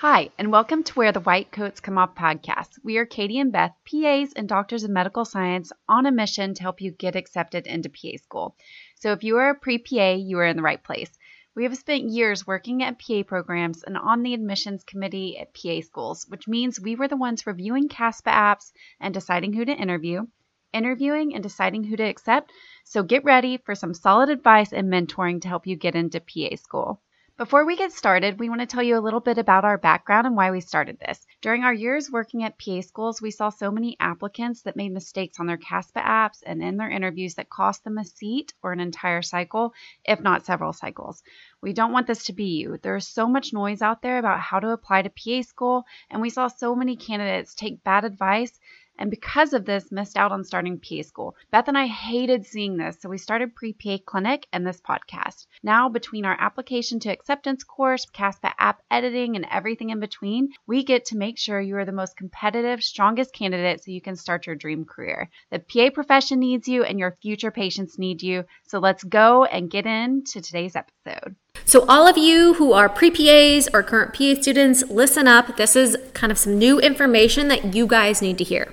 Hi, and welcome to Where the White Coats Come Off podcast. We are Katie and Beth, PAs and doctors of medical science, on a mission to help you get accepted into PA school. So if you are a pre PA, you are in the right place. We have spent years working at PA programs and on the admissions committee at PA schools, which means we were the ones reviewing CASPA apps and deciding who to interview, interviewing and deciding who to accept. So get ready for some solid advice and mentoring to help you get into PA school. Before we get started, we want to tell you a little bit about our background and why we started this. During our years working at PA schools, we saw so many applicants that made mistakes on their CASPA apps and in their interviews that cost them a seat or an entire cycle, if not several cycles. We don't want this to be you. There is so much noise out there about how to apply to PA school, and we saw so many candidates take bad advice and because of this, missed out on starting PA school. Beth and I hated seeing this, so we started Pre PA Clinic and this podcast. Now, between our application to acceptance course, CASPA app editing, and everything in between, we get to make sure you are the most competitive, strongest candidate so you can start your dream career. The PA profession needs you, and your future patients need you. So let's go and get into today's episode. So, all of you who are pre PAs or current PA students, listen up. This is kind of some new information that you guys need to hear.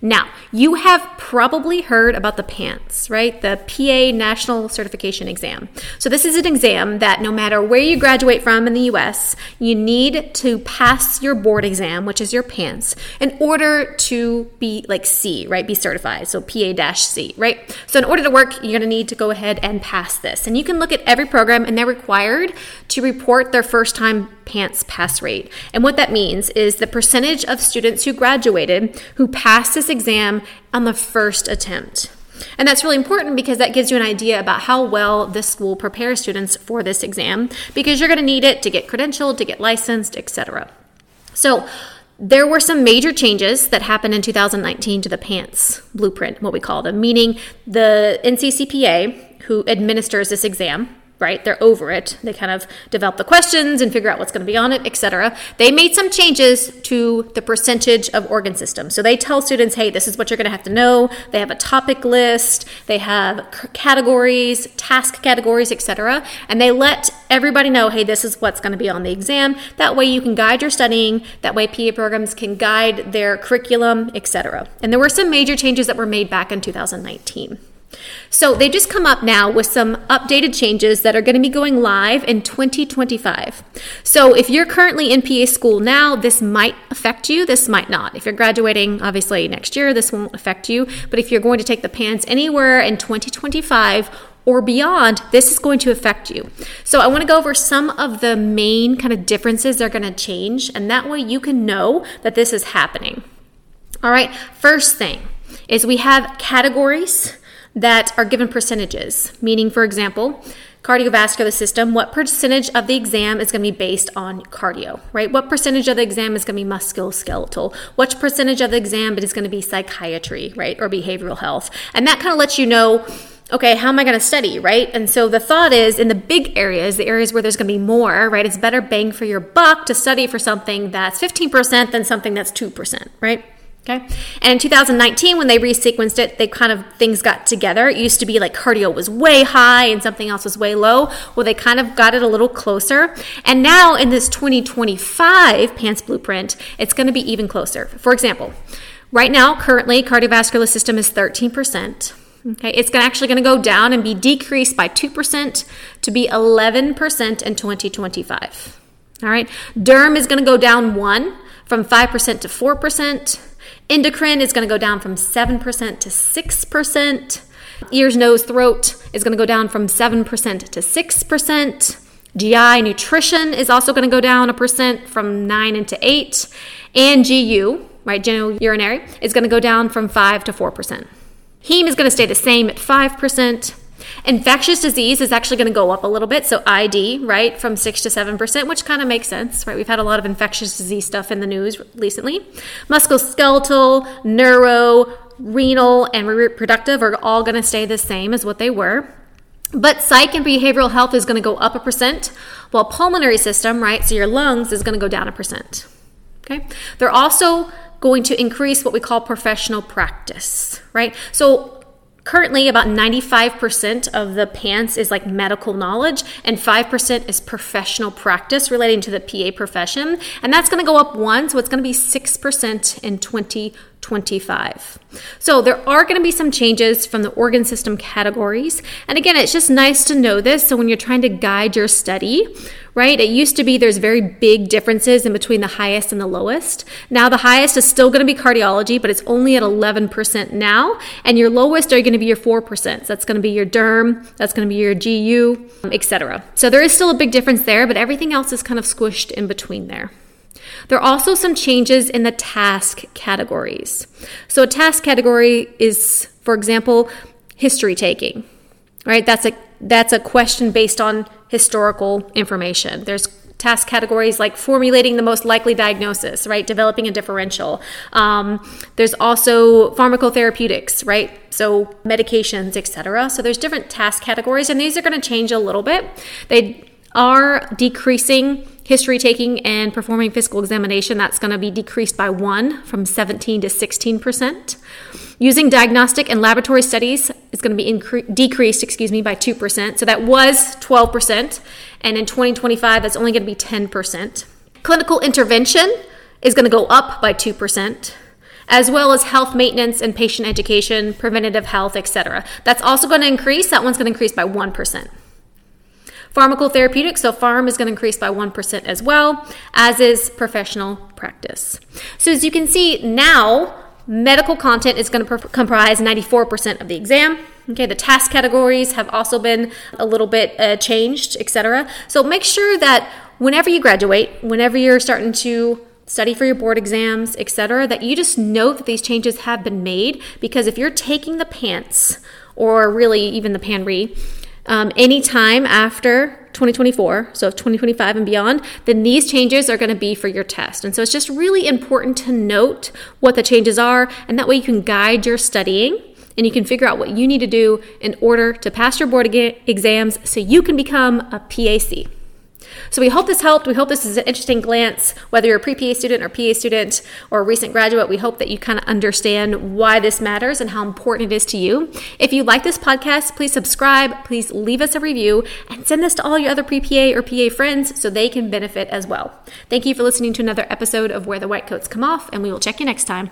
Now, you have probably heard about the PANCE, right? The PA National Certification Exam. So, this is an exam that no matter where you graduate from in the US, you need to pass your board exam, which is your PANCE, in order to be like C, right? Be certified. So, PA C, right? So, in order to work, you're going to need to go ahead and pass this. And you can look at every program, and they're required to report their first time PANCE pass rate. And what that means is the percentage of students who graduated who passed this exam on the first attempt. And that's really important because that gives you an idea about how well this school prepares students for this exam because you're going to need it to get credentialed, to get licensed, etc. So, there were some major changes that happened in 2019 to the PANCE blueprint, what we call them, meaning the NCCPA, who administers this exam, right? They're over it. They kind of develop the questions and figure out what's going to be on it, etc. They made some changes to the percentage of organ systems. So they tell students, hey, this is what you're going to have to know. They have a topic list, they have categories, task categories, etc. And they let everybody know, hey, this is what's going to be on the exam. That way you can guide your studying. That way PA programs can guide their curriculum, etc. And there were some major changes that were made back in 2019. So they just come up now with some updated changes that are going to be going live in 2025. So if you're currently in PA school now, this might affect you, this might not. If you're graduating, obviously next year, this won't affect you. But if you're going to take the PANCE anywhere in 2025, or beyond, this is going to affect you. So, I want to go over some of the main kind of differences that are going to change, and that way you can know that this is happening. All right, first thing is we have categories that are given percentages, meaning, for example, cardiovascular system, what percentage of the exam is going to be based on cardio, right? What percentage of the exam is going to be musculoskeletal? What percentage of the exam is going to be psychiatry, right? Or behavioral health? And that kind of lets you know okay, how am I going to study, right? And so the thought is in the big areas, the areas where there's going to be more, right? It's better bang for your buck to study for something that's 15% than something that's 2%, right? Okay. And in 2019, when they resequenced it, they kind of things got together. It used to be like cardio was way high and something else was way low. Well, they kind of got it a little closer. And now in this 2025 PANCE blueprint, it's going to be even closer. For example, right now, currently, cardiovascular system is 13%. Okay, it's actually going to go down and be decreased by 2% to be 11% in 2025. All right, derm is going to go down 1 from 5% to 4%. Endocrine is going to go down from 7% to 6%. Ears, nose, throat is going to go down from 7% to 6%. GI nutrition is also going to go down a percent from 9 into 8. And GU, right, general urinary, is going to go down from 5 to 4%. Heme is going to stay the same at 5%. Infectious disease is actually going to go up a little bit. So ID, right, from 6 to 7%, which kind of makes sense, right? We've had a lot of infectious disease stuff in the news recently. Musculoskeletal, neuro, renal, and reproductive are all going to stay the same as what they were. But psych and behavioral health is going to go up a percent, while pulmonary system, right, so your lungs is going to go down a percent. Okay? They're also going to increase what we call professional practice, right? So Currently, about 95% of the PANCE is like medical knowledge, and 5% is professional practice relating to the PA profession. And that's going to go up one, so it's going to be 6% in 2025. So there are going to be some changes from the organ system categories. And again, it's just nice to know this. So when you're trying to guide your study, right? It used to be there's very big differences in between the highest and the lowest. Now the highest is still going to be cardiology, but it's only at 11% now. And your lowest are going to be your 4%. So that's going to be your derm, that's going to be your GU, etc. So there is still a big difference there, but everything else is kind of squished in between there. There are also some changes in the task categories. So a task category is, for example, history taking. Right? That's a that's a question based on historical information. There's task categories like formulating the most likely diagnosis, right? Developing a differential. Um, there's also pharmacotherapeutics, right? So medications, etc. So there's different task categories, and these are going to change a little bit. They are decreasing history taking and performing physical examination. That's going to be decreased by one from 17 to 16 percent. Using diagnostic and laboratory studies is going to be incre- decreased, excuse me, by 2%. So that was 12%. And in 2025, that's only going to be 10%. Clinical intervention is going to go up by 2% as well as health maintenance and patient education, preventative health, etc. That's also going to increase. That one's going to increase by 1%. Pharmacotherapeutics, so pharm is going to increase by 1% as well, as is professional practice. So as you can see now, Medical content is going to pr- comprise 94% of the exam. Okay, the task categories have also been a little bit uh, changed, etc. So make sure that whenever you graduate, whenever you're starting to study for your board exams, etc., that you just know that these changes have been made because if you're taking the PANCE or really even the PANRE um, anytime after 2024, so 2025 and beyond, then these changes are going to be for your test. And so it's just really important to note what the changes are, and that way you can guide your studying and you can figure out what you need to do in order to pass your board exams so you can become a PAC. So we hope this helped. We hope this is an interesting glance, whether you're a pre-PA student or PA student or a recent graduate. We hope that you kind of understand why this matters and how important it is to you. If you like this podcast, please subscribe, please leave us a review, and send this to all your other pre-PA or PA friends so they can benefit as well. Thank you for listening to another episode of Where the White Coats Come Off, and we will check you next time.